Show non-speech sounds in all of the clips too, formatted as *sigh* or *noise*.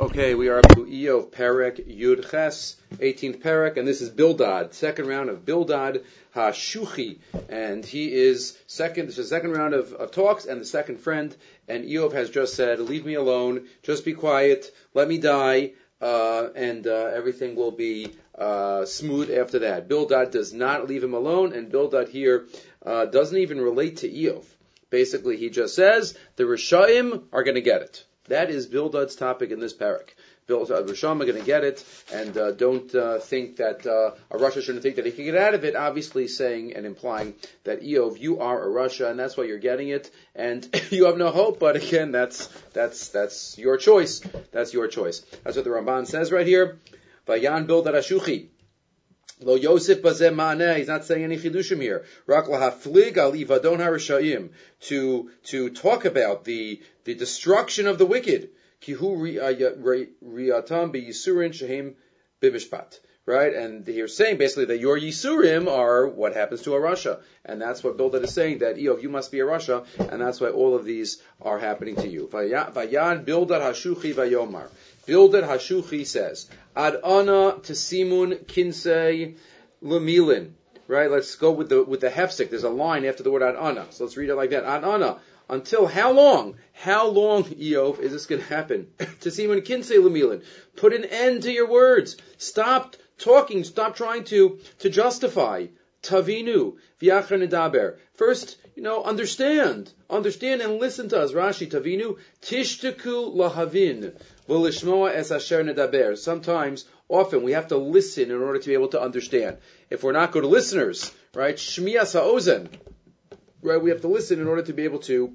Okay, we are up to Eov Perek Yud Ches, 18th Perek, and this is Bildad, second round of Bildad Hashuchi, and he is second. This is the second round of, of talks and the second friend. And Eov has just said, "Leave me alone, just be quiet, let me die, uh, and uh, everything will be uh, smooth after that." Bildad does not leave him alone, and Bildad here uh, doesn't even relate to Eov. Basically, he just says the Rishaim are going to get it. That is Bildad's topic in this parak. Bill, uh, Risham are going to get it, and uh, don't uh, think that uh, a rasha shouldn't think that he can get out of it. Obviously, saying and implying that Eov, you are a rasha, and that's why you're getting it, and *laughs* you have no hope. But again, that's that's that's your choice. That's your choice. That's what the Ramban says right here. Vayan Bildad Ashuchi. Lo Yosef bazeh ma'aneh. He's not saying any chidushim here. Rak lahaflig al ivadon harishayim. To to talk about the the destruction of the wicked. Kihu uh, riatam biyisurin shehim bimishpat. Right, and you're saying basically that your Yisurim are what happens to a rasha, and that's what Bildad is saying that Eov, you must be a rasha, and that's why all of these are happening to you. Vayan Bildad Hashuchi Vayomar. Bildad Hashuchi says, Ad ana tesimun kinsei lemilin. Right? Let's go with the with the hefsek. There's a line after the word ad ana. So let's read it like that. Ad ana. Until how long? How long, Eov, is this going *laughs* to happen? Tesimun kinsei lemilin. Put an end to your words. Stop talking. Stop trying to to justify. Tavinu, v'yachar nedaber. First, you know, understand. Understand and listen to us. Rashi, Tavinu, tishtaku lahavin, v'lishmoa es asher nedaber. Sometimes, often, we have to listen in order to be able to understand. If we're not good listeners, right, shmiya sa'ozen, right, we have to listen in order to be able to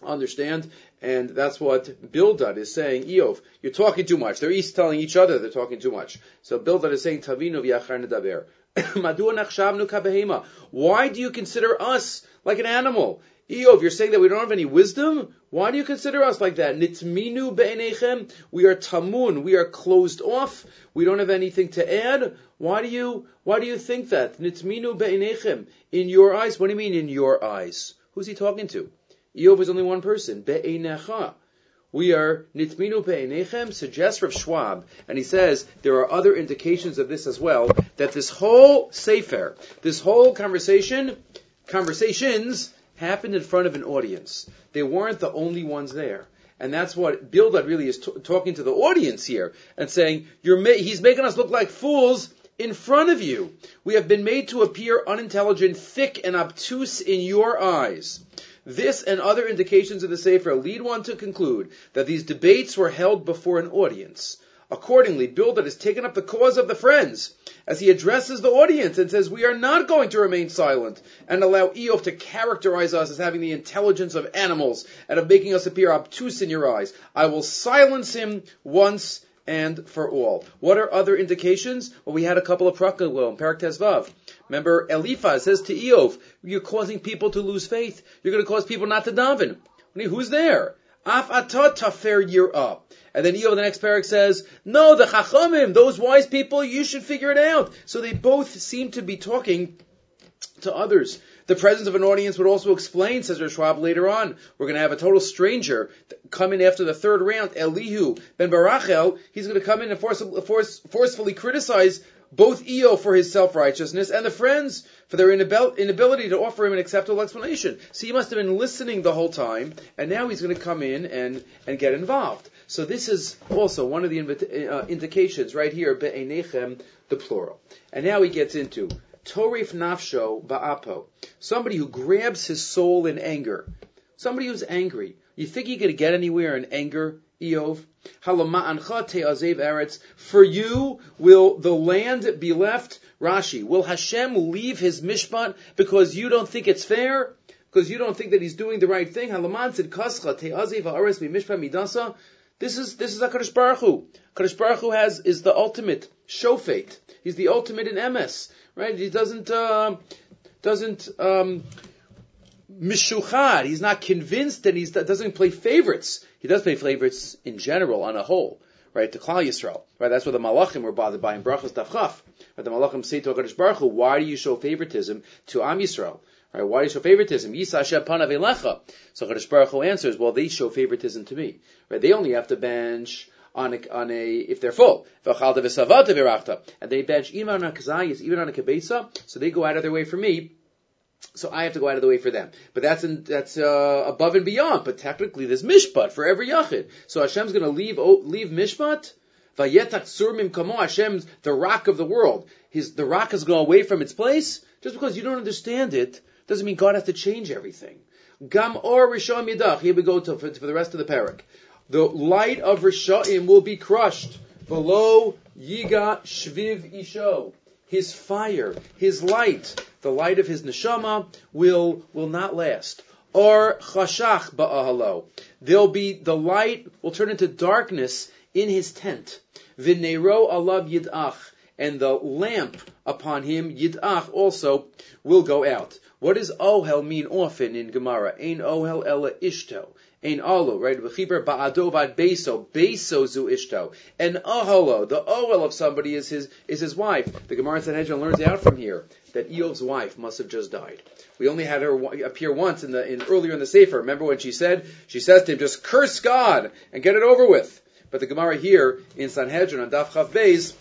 understand, and that's what Bildad is saying. Eov, you're talking too much. They're each telling each other they're talking too much. So Bildad is saying, Tavinu v'yachar nedaber. *coughs* Why do you consider us like an animal? Eov, you're saying that we don't have any wisdom? Why do you consider us like that? Nitminu be'enechem. We are tamun. We are closed off. We don't have anything to add. Why do you, why do you think that? Nitminu be'enechem. In your eyes? What do you mean in your eyes? Who's he talking to? Eov is only one person. Be'enecha we are nitminu pe'enechem, suggests Rav Schwab, and he says there are other indications of this as well, that this whole sefer, this whole conversation, conversations, happened in front of an audience. They weren't the only ones there. And that's what Bildad really is t- talking to the audience here and saying, ma- he's making us look like fools in front of you. We have been made to appear unintelligent, thick, and obtuse in your eyes. This and other indications of the Sefer lead one to conclude that these debates were held before an audience. Accordingly, Bildad has taken up the cause of the friends as he addresses the audience and says, We are not going to remain silent and allow Eov to characterize us as having the intelligence of animals and of making us appear obtuse in your eyes. I will silence him once and for all. What are other indications? Well, we had a couple of prakal in Parak. Remember, Eliphaz says to Eov, you're causing people to lose faith. You're going to cause people not to daven. Who's there? Af atat tafer up. And then Eov, the next parak says, no, the chachamim, those wise people, you should figure it out. So they both seem to be talking to others. The presence of an audience would also explain, says Schwab later on, we're going to have a total stranger come in after the third round, Elihu ben Barachel. He's going to come in and force, force, forcefully criticize both Eo for his self-righteousness and the friends for their inability to offer him an acceptable explanation. So he must have been listening the whole time, and now he's going to come in and, and get involved. So this is also one of the uh, indications right here, be'enechem, the plural. And now he gets into torif nafsho ba'apo, somebody who grabs his soul in anger, somebody who's angry. You think you're going to get anywhere in anger, Eov? For you will the land be left, Rashi, will Hashem leave his mishpat because you don't think it's fair? Because you don't think that he's doing the right thing? This is, this is HaKadosh Baruch Hu. HaKadosh Baruch Hu has, is the ultimate shofet. He's the ultimate in MS, right? He doesn't, uh, doesn't, um, mishuchad. He's not convinced and he doesn't play favorites. He does play favorites in general on a whole, right? To Klal Yisrael, right? That's what the Malachim were bothered by in Brachos Tavchaf. Right? The Malachim say to HaKadosh Baruch Hu, why do you show favoritism to Am Yisrael? Right? Why do you show favoritism? Yisa Hashem panav So HaKadosh Baruch Hu answers, well, they show favoritism to me. Right? They only have to bench on a, on a if they're full. And they bench even on a kazayis, even on a kibesa, so they go out of their way for me. So I have to go out of the way for them. But that's in, that's uh, above and beyond. But technically, there's mishpat for every yachid. So Hashem's going to leave leave mishpat. Vayetak surmim kamo Hashem's the rock of the world. His the rock has gone away from its place. Just because you don't understand it doesn't mean God has to change everything. Gam or rishon yidach. Here we go to, for, for the rest of the parak. The light of Rishaim will be crushed below Yiga Shviv Isho. His fire, his light, the light of his neshama will will not last. Or chashach ba'ahalo. There'll be the light will turn into darkness in his tent. V'nero alav yidach, and the lamp upon him yidach also will go out. What does ohel mean often in Gemara? Ain ohel ela ishto. Ein alo, right? V'chiber ba'ado beso. Beso zu ishto. And aholo, the ohel of somebody is his, is his wife. The Gemara Sanhedrin learns out from here that Eov's wife must have just died. We only had her appear once in the, in, earlier in the Sefer. Remember when she said, she says to him, just curse God and get it over with. But the Gemara here in Sanhedrin on Daf Chav Beis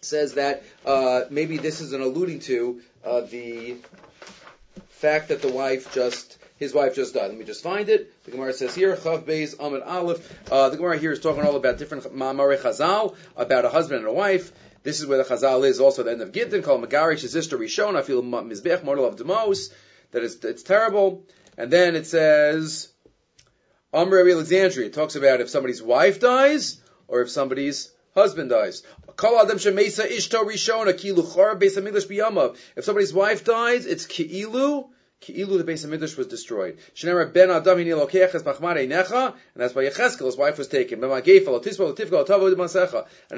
says that uh, maybe this is an alluding to uh, the fact that the wife just his wife just died. Let me just find it. The Gemara says here, Chav Beis Amid Aleph. Uh, the Gemara here is talking all about different Ma'amare Chazal, about a husband and a wife. This is where the Chazal is also at the end of Gittin, called Megarish, his sister Rishon, I feel Mizbech, model of Demos, that it's, it's terrible. And then it says, Amr Alexandria, it talks about if somebody's wife dies, or if somebody's husband dies. If somebody's wife dies, it's ki'ilu, Ki'ilu the base of Midrash was destroyed. Shenera ben Adam ini lokeches machmare necha, and that's why Yecheskel, his wife was taken. And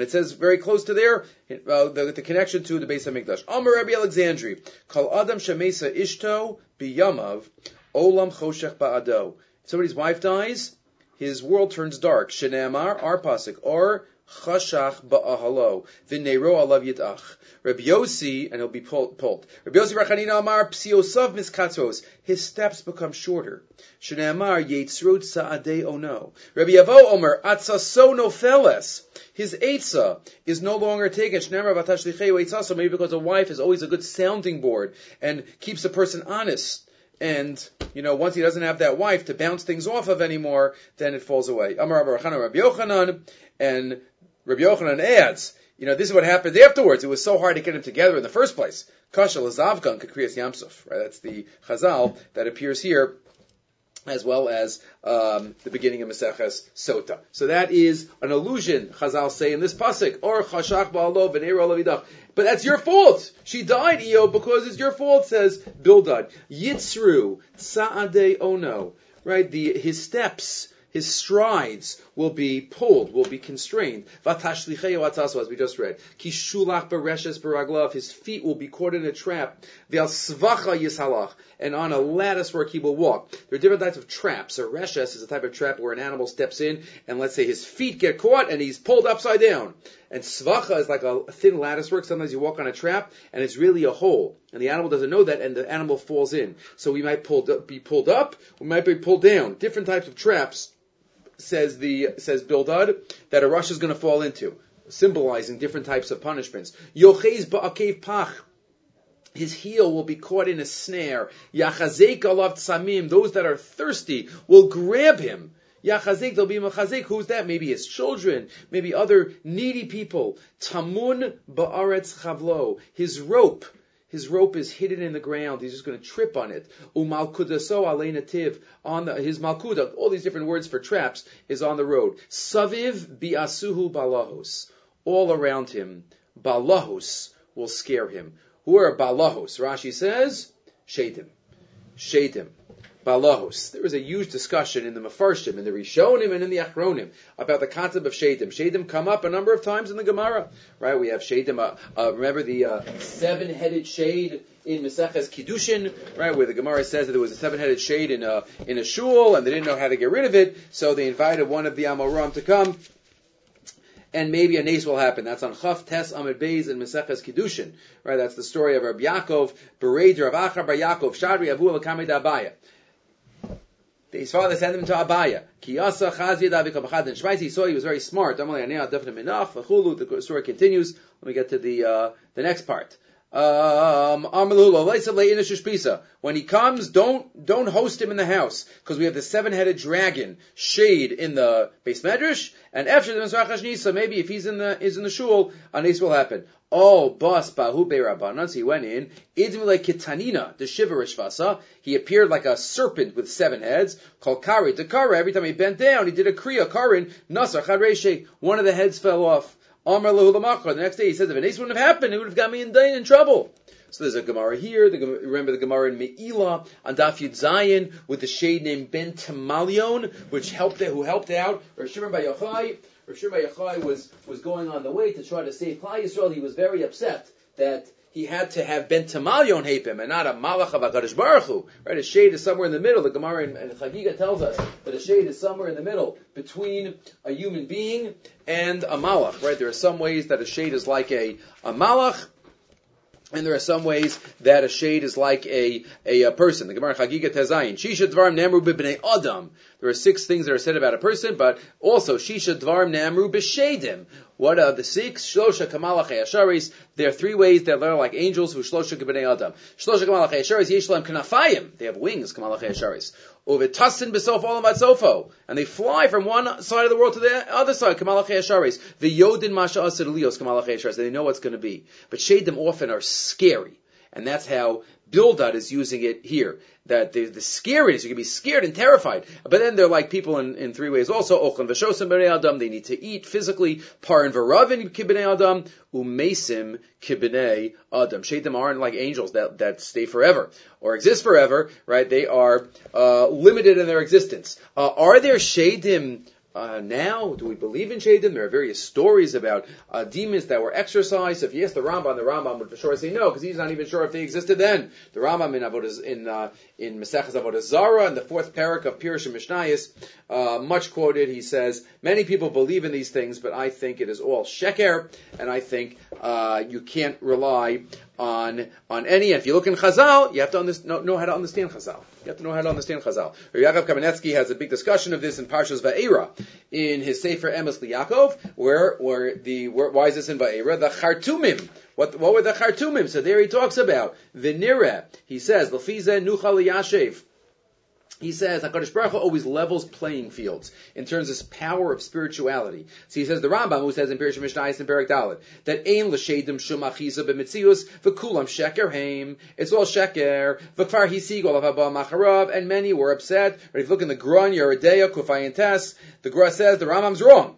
it says very close to there, uh, the, the, connection to the base of Mikdash. Amar Rabbi Alexandri, Kal Adam shemesa ishto biyamav, olam choshech ba'ado. If somebody's wife dies, his world turns dark. Shenemar, our pasuk, or chashach ba'ahalo, v'neiro alav yitach. Rabbi Yossi, and he'll be pulled. pulled. Rabbi Yossi Rachanina Amar psiosav miskatos. His steps become shorter. Shneamar yetzrut sa'adei ono. Rabbi Yavo Omer atzaso nofeles. His etza is no longer taken. Shneamar vatashlichei etzaso. Maybe because a wife is always a good sounding board and keeps a person honest. And, you know, once he doesn't have that wife to bounce things off of anymore, then it falls away. Amar Rabbi Yochanan, and Rabbi Yochanan adds, you know, this is what happened afterwards. It was so hard to get them together in the first place. Kashal Azavgan create Yamsuf, right? That's the Chazal that appears here, as well as um, the beginning of Maseches Sota. So that is an allusion, Chazal say in this pasuk, or Chashach Ba'alo V'nei But that's your fault. She died, Eo, because it's your fault, says Bildad. Yitzru, Sa'ade Ono. Right? The, his steps his strides will be pulled, will be constrained. as we just read. Kishulach his feet will be caught in a trap. V'al svacha yisalach, and on a lattice work he will walk. There are different types of traps. A reshes is a type of trap where an animal steps in, and let's say his feet get caught, and he's pulled upside down. And svacha is like a thin lattice work. Sometimes you walk on a trap, and it's really a hole, and the animal doesn't know that, and the animal falls in. So we might be pulled up, we might be pulled down. Different types of traps says the says Bildad that a rush is going to fall into, symbolizing different types of punishments. Yoches ba'akev pach. His heel will be caught in a snare. Yachazek alav tsamim. Those that are thirsty will grab him. Yachazek, they'll be machazek. Who's that? Maybe his children, maybe other needy people. Tamun ba'aretz chavlo. His rope his rope is hidden in the ground. He's just going to trip on it. Umalkudaso alenativ on the, his malkuda. All these different words for traps is on the road. Saviv biasuhu balahos. All around him, balahos will scare him. Who are balahos? Rashi says, shadim. Shadim. There was a huge discussion in the Mefarshim, in the Rishonim, and in the Achronim about the concept of Shadim. Shadim come up a number of times in the Gemara, right? We have Shadim, uh, uh, remember the uh, seven-headed shade in Meseches Kiddushin, right, where the Gemara says that there was a seven-headed shade in a, in a shul, and they didn't know how to get rid of it, so they invited one of the Amoram to come, and maybe a nace will happen. That's on Chaf Tes Amid Beis and Meseches Kiddushin, right? That's the story of Rabbi Yaakov, Bered Rav Achar Bar Yaakov, Shadri Avu Dabaya. His father sent him to Abaye. Kiyasa saw he was very smart. The story continues. Let me get to the uh, the next part. Um, when he comes, don't don't host him in the house because we have the seven-headed dragon shade in the base medrash, and after the Mizrach maybe if he's in the is in the shul, a nace will happen. Oh, bas bahu be'rabbanan. So he went in. Idmile kitanina, the shiva rishvasa. He appeared like a serpent with seven heads. Called kari to. Every time he bent down, he did a kriya karin. Nasar chadreshe. One of the heads fell off. The next day he says, if an ace wouldn't have happened, it would have got me in, in trouble. So there's a Gemara here. The, remember the Gemara in Me'ilah on Daf Yud Zayin with the shade named Ben Tamalion, which helped who helped out Rav Shimon Bar Yochai. Rav Shimon Bar Yochai was was going on the way to try to save Klal Yisrael. He was very upset that he had to have been Tamalion hape him and not a Malach of HaKadosh Baruch Hu. Right? A shade is somewhere in the middle. The Gemara in, in Chagiga tells us that a shade is somewhere in the middle between a human being and a Malach. Right? There are some ways that a shade is like a, a Malach, and there are some ways that a shade is like a, a, a person. The Gemara Chagiga Tezayin. Shisha Dvarim Namru B'bnei Adam. There are six things that are said about a person, but also Shisha Dvarim Namru B'shedim. What are the six? Shlosha Kamalach Asharis. There are three ways that they're like angels who Shlosha B'nei Adam. Shlosha Kamalach Asharis Yeshlam Kanafayim. They have wings, Kamalach Asharis. Uvitasin Besof Olam Sofo. And they fly from one side of the world to the other side, Kamalach Asharis. The Yodin Masha Asir Lios Kamalach Asharis. They know what's going to be. But shade Shadim often are scary. And that's how Bildad is using it here. That the, the scariness, you can be scared and terrified. But then they're like people in, in three ways also. Ochlan v'shosim b'nei adam, they need to eat physically. Parin v'ravin kibnei adam, umesim adam. Aren't like angels that, that stay forever or exist forever, right? They are uh, limited in their existence. Uh, are there shadim uh, now, do we believe in Shadim? There are various stories about uh, demons that were exorcised. If you ask the Rambam, the Rambam would for sure say no, because he's not even sure if they existed then. The Rambam in Avodah, in uh, in Maseches Avodah Zara, in the fourth parak of Pirush and Mishnayis, uh, much quoted, he says, many people believe in these things, but I think it is all sheker, and I think uh, you can't rely on on any. If you look in Chazal, you have to know, know, how to understand Chazal. You have to know how to understand Chazal. Yaakov Kamenetsky has a big discussion of this in Parshas Va'era in his Sefer Emes Yaakov, where where the where, why is this in Va'era? The Chartumim. What what were the Chartumim? So there he talks about the Nira. He says Lefize Nuchal Yashev. He says Hakadosh Baruch Hu always levels playing fields in terms of power of spirituality. So he says the Rambam who says in Pirish Mishnayis and Perik Dalit that Ein l'shedim shum achiza b'mitzius v'kulam sheker haim. It's all sheker v'kfar hisigol haba macharav and many were upset. But if you look in the Grun Yeridea Kufayin Tes, the Gra says the Rambam's wrong.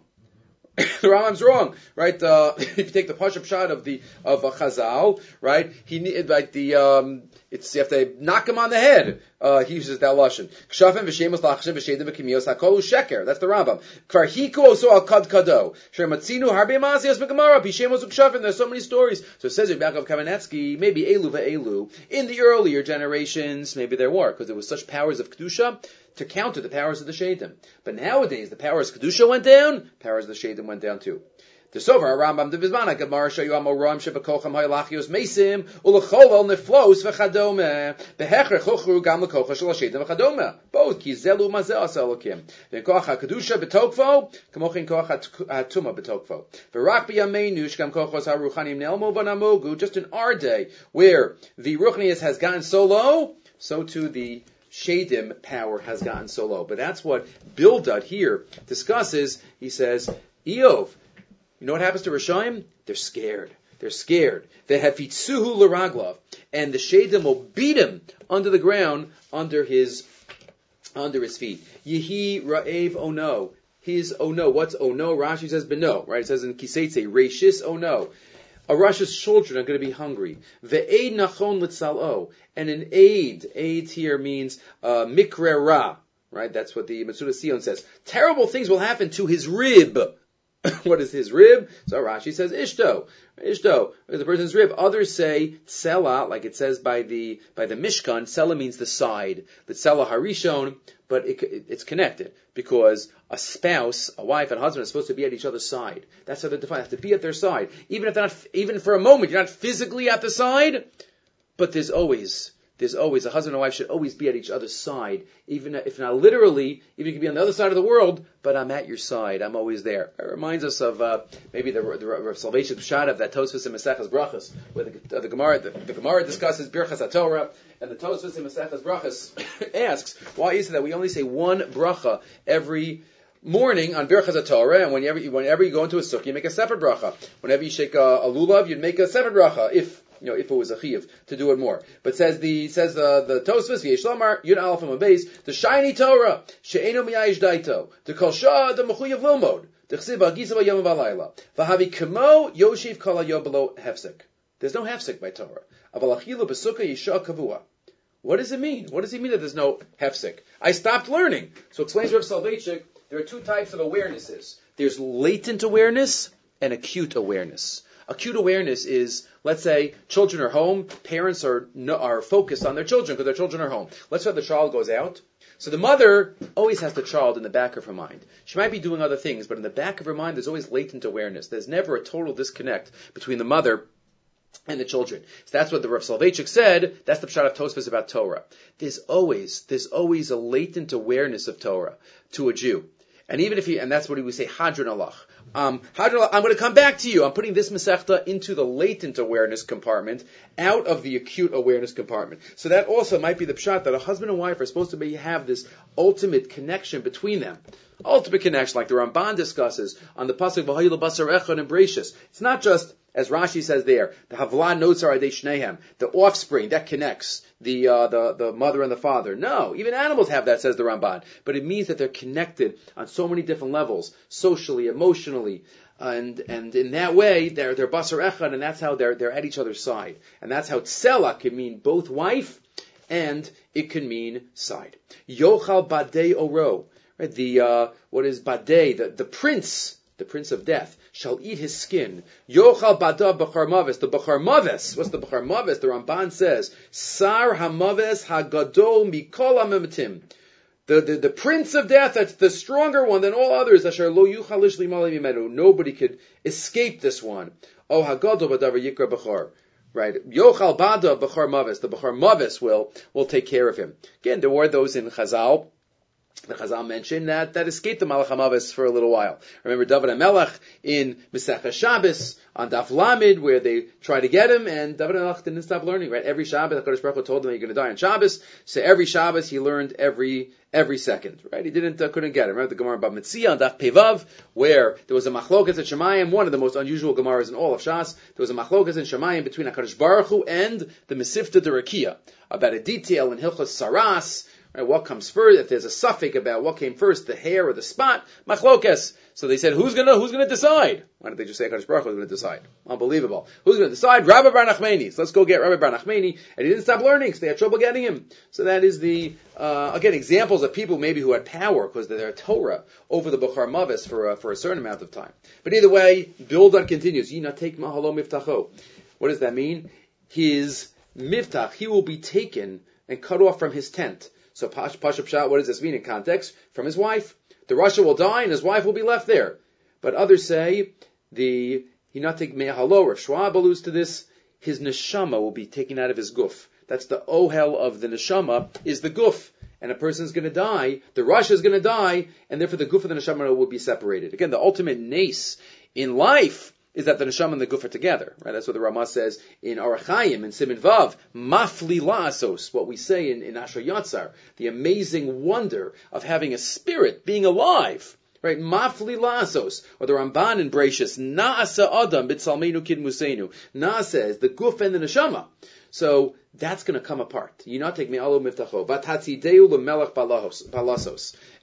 *coughs* the Rambam's wrong, right? Uh, *coughs* if you take the push-up shot of the of a Chazal, right? He like the um, it's you have to knock him on the head. Uh, he uses that lashon. Kshafim v'shemos lachshem v'shedim v'kimios hakolu sheker. That's the Rambam. Kvar hiku also al kad kado. Shermatzinu harbe mazios v'gemara b'shemos u'kshafim. There's so many stories. So it says Yaakov Kamenetsky, maybe elu ve'elu. In the earlier generations, maybe there were because there was such powers of kedusha to counter the powers of the Shadim. But nowadays, the powers of Kedusha went down, powers of the Shadim went down too. The Sover Rambam the Vizmana Gemara show you Amoram Shebakocham Haylachios Mesim Ulacholol Neflos Vechadome Behecher Chochru Gam Lekocha Shel both Ki Zelu Mazeh Aselokim Then Koch HaKedusha Betokfo Kamochin Koch HaTuma Betokfo V'rak B'Yameinu Shkam HaRuchanim Nelmo Vanamogu just in our day where the Ruchnius has gotten so low so too the Shadim power has gotten so low. But that's what Bildad here discusses. He says, Eov, you know what happens to Rishaim? They're scared. They're scared. They have Fitsuhu Laraglav. And the Shadim will beat him under the ground, under his, under his feet. Yehi Ra'ev Ono. His oh no. What's oh no? Rashi says beno, right? It says in Kiseitse, Rashis oh no. A rasha's children are going to be hungry. Ve'ed nachon litzalo. And an aid, aid here means uh, mikre ra, right? That's what the Metzudas Sion says. Terrible things will happen to his rib. *laughs* what is his rib? So Rashi says ishto. Ishto is the person's rib. Others say tsela, like it says by the by the Mishkan. Tsela means the side. The tsela harishon, but it, it, it's connected because a spouse, a wife, and husband are supposed to be at each other's side. That's how they're defined. They have to be at their side, even if they're not, even for a moment, you're not physically at the side, but there's always there's always a husband and wife should always be at each other's side, even if not literally, even if you can be on the other side of the world, but I'm at your side. I'm always there. It reminds us of uh, maybe the, the, the salvation shot of that Tosfos and Maseches Brachas, where the, uh, the Gemara the, the, Gemara discusses Birchas Torah, and the Tosfos and Maseches Brachas *coughs* asks why is it that we only say one bracha every morning on Birchas Torah, and whenever, whenever you go into a sukkah, you make a separate bracha. Whenever you shake a, a lulav, you'd make a separate bracha. If you know, if it was a chiv to do it more. But says the says the the Tosfos v'yeshlamar yud alf base the shiny Torah she'enu miyayish daito the kol shah the mechuyav lilmod the chsiv agisa b'yom v'alayla v'havi kamo yoshiv kol hayobelo hefsek. There's no hefsek by Torah. Aval achilu b'sukkah yisha kavua. What does it mean? What does it mean that there's no hefsek? I stopped learning. So explains Rav Soloveitchik, there are two types of awarenesses. There's latent awareness and acute awareness. Acute awareness is, let's say, children are home, parents are are focused on their children because their children are home. Let's say the child goes out. So the mother always has the child in the back of her mind. She might be doing other things, but in the back of her mind, there's always latent awareness. There's never a total disconnect between the mother and the children. So that's what the Rav Soloveitchik said. That's the pshat of Tosfos about Torah. There's always, there's always a latent awareness of Torah to a Jew. And even if he, and that's what he would say, Hadron Allah. Um, I'm going to come back to you. I'm putting this Masechta into the latent awareness compartment, out of the acute awareness compartment. So that also might be the pshat that a husband and wife are supposed to be, have this ultimate connection between them. Ultimate connection, like the Ramban discusses on the pasuk V'hayilu Basar Echad and. It's not just as Rashi says there, the Havlan notes are Shnehem, the offspring that connects the, uh, the the mother and the father. No, even animals have that, says the Ramban. But it means that they're connected on so many different levels, socially, emotionally, and and in that way they're they're basar echad, and that's how they're they're at each other's side, and that's how tzela can mean both wife and it can mean side. Yochal badei oro, right? The uh, what is badei? The the prince the prince of death, shall eat his skin. Yochal bada b'char maves. The b'char maves. What's the b'char maves? The Ramban says, Sar hamaves hagadol mikol amemitim. The, the, the prince of death, that's the stronger one than all others. Asher lo yuchalish limali Nobody could escape this one. Oh hagadol badavar yikra b'char. Right, Yochal Bada B'char Mavis, the B'char Mavis will will take care of him. Again, there were those in Chazal the Chazal mentioned that, that escaped the Malach HaMavis for a little while. Remember David HaMelech in Mesech Shabbos on Daf Lamed where they try to get him and David HaMelech didn't stop learning, right? Every Shabbos, HaKadosh Baruch Hu told him you're going to die on Shabbos. So every Shabbos he learned every, every second, right? He didn't, uh, couldn't get him. Remember the Gemara about Mitzia on Daf Pevav where there was a machlokas at Shemayim, one of the most unusual Gemaras in all of Shas. There was a machlokas in Shemayim between HaKadosh Baruch Hu and the Mesivta Derakia about a detail in Hilchas Saras Right, what comes first? If there's a suffix about what came first, the hair or the spot, machlokes. So they said, who's gonna who's gonna decide? Why don't they just say Hakadosh Baruch Hu gonna decide? Unbelievable. Who's gonna decide? Rabbi Bar Nachmani. So let's go get Rabbi Bar Nachmani, and he didn't stop learning, so they had trouble getting him. So that is the uh, again examples of people maybe who had power because they're Torah over the Bukhar Mavis for uh, for a certain amount of time. But either way, Bildad continues. Yina take mahalo miftacho. What does that mean? His miftach, he will be taken and cut off from his tent. So Pash, Pashup Shah, what does this mean in context? From his wife. The rasha will die and his wife will be left there. But others say the Hinatik Mehalo, Rav Schwab alludes to this, his neshama will be taken out of his guf. That's the ohel of the neshama, is the guf. And a person is going to die, the rasha is going to die, and therefore the guf of the neshama will be separated. Again, the ultimate nace in life is that the neshama and the guf are together, right? That's what the Rama says in Arachayim, and Simin Vav, mafli la'asos, what we say in, in Asher Yatzar, the amazing wonder of having a spirit, being alive, right? Mafli la'asos, or the Ramban in Bereshis, na'asa adam bitsalmenu kid musenu. Na'asa is the guf and the neshama. So that's going to come apart. You not take me alo miftacho. Vatatzideu lemelech balahos.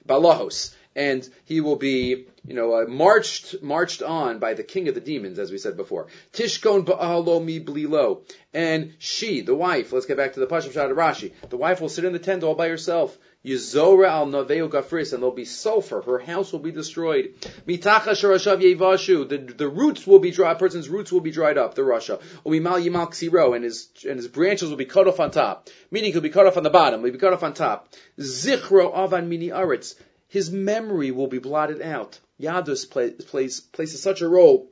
Balahos and he will be, you know, uh, marched marched on by the king of the demons, as we said before. Tishkon ba'alo mi blilo, and she, the wife. Let's get back to the Shad of Rashi. The wife will sit in the tent all by herself. Yizora al Naveo Gafris, and there'll be sulfur. Her house will be destroyed. Mitacha Sharashav Yevashu, the, the roots will be dry, a person's roots will be dried up, the rasha. Umimal Yimal Ksiro, and his, and his branches will be cut off on top. Meaning he'll be cut off on the bottom, he'll be cut off on top. Zichro Avan Mini Aretz, his memory will be blotted out. Yadus plays, places such a role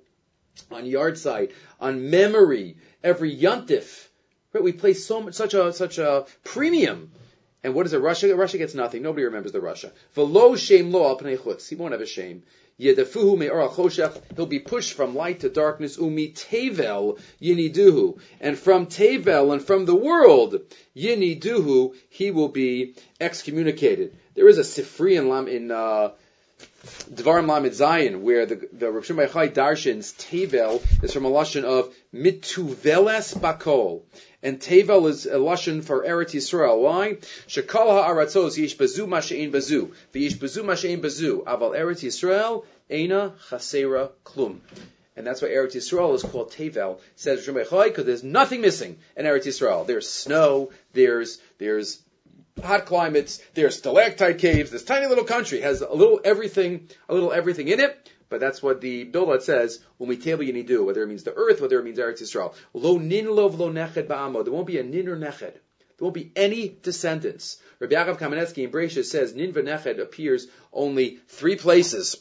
on yahrzeit, on memory. Every yontif, Right? We place so much, such a such a premium. And what is it? rasha? rasha gets nothing. Nobody remembers the rasha. Velo shame lo. He won't have a shame. Yedafuhu me'or choshech. He'll be pushed from light to darkness. Umi tevel yiniduhu. And from tevel and from the world yiniduhu, he will be excommunicated. There is a Sifri in, in uh, Devarim Lamed Zayin, where the the Rav Shimon Chai Darshins Tevel is from a lashon of mituveles bakol, and Tevel is a lashon for Eretz Yisrael. Why? Shekal ha'aratzos yish bazu mashein bazu, v'yish bazu mashein bazu, aval Eretz Yisrael eina chasera klum. And that's why Eretz Yisrael is called Tevel, says Rav because there's nothing missing in Eretz Yisrael. There's snow, there's there's hot climates, there's stalactite caves, this tiny little country has a little everything, a little everything in it. But that's what the Bildad says when we table do, whether it means the earth, whether it means Eretz Yisrael. Lo nin lov lo neched ba'amo. There won't be a nin or neched. There won't be any descendants. Rabbi Yaakov Kamenetsky in Bereishis says nin v'neched appears only three places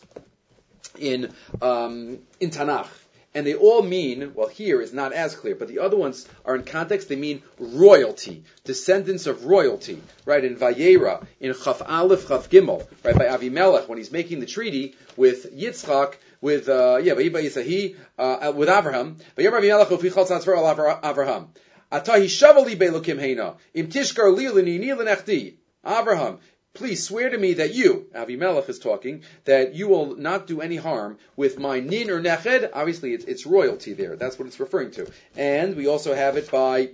in um, in Tanakh and they all mean, well, here is not as clear, but the other ones are in context, they mean royalty, descendants of royalty, right? In Vayera, in Chaf Aleph, Chaf Gimel, right? By Avimelech, when he's making the treaty with Yitzchak, with, uh, yeah, Yisahi, uh, with Abraham, Vayera Avimelech, Abraham. Atahi Shavali Belukim Heina, Im Tishkar Lilini Nilanechti, Abraham, please swear to me that you, Avimelech is talking, that you will not do any harm with my nin or neched. Obviously, it's, it's royalty there. That's what it's referring to. And we also have it by,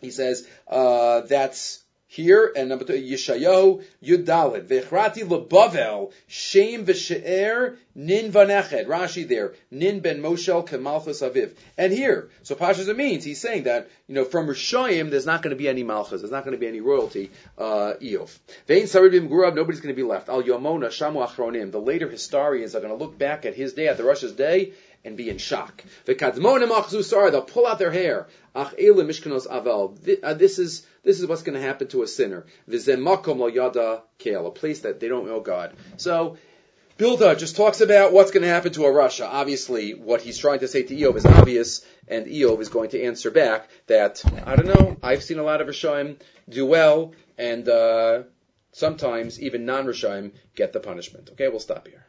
he says, uh, that's here, and number two, Yeshayahu Yudalid. Vechrati lebavel Shem v'she'er nin vaneched. Rashi there. Nin ben Moshel kemalchus aviv. And here, so Pashas means, he's saying that, you know, from Rishayim, there's not going to be any malchus. There's not going to be any royalty, uh, Eov. Vein Saribim Gurab, nobody's going to be left. Al Yomona Shamu Achronim. The later historians are going to look back at his day, at the rasha's day, and be in shock. They'll pull out their hair. Uh, this is this is what's going to happen to a sinner. A place that they don't know God. So Bilda just talks about what's going to happen to a rasha. Obviously, what he's trying to say to Eov is obvious, and Eov is going to answer back that I don't know. I've seen a lot of Rishaim do well, and uh, sometimes even non-Rishaim get the punishment. Okay, we'll stop here.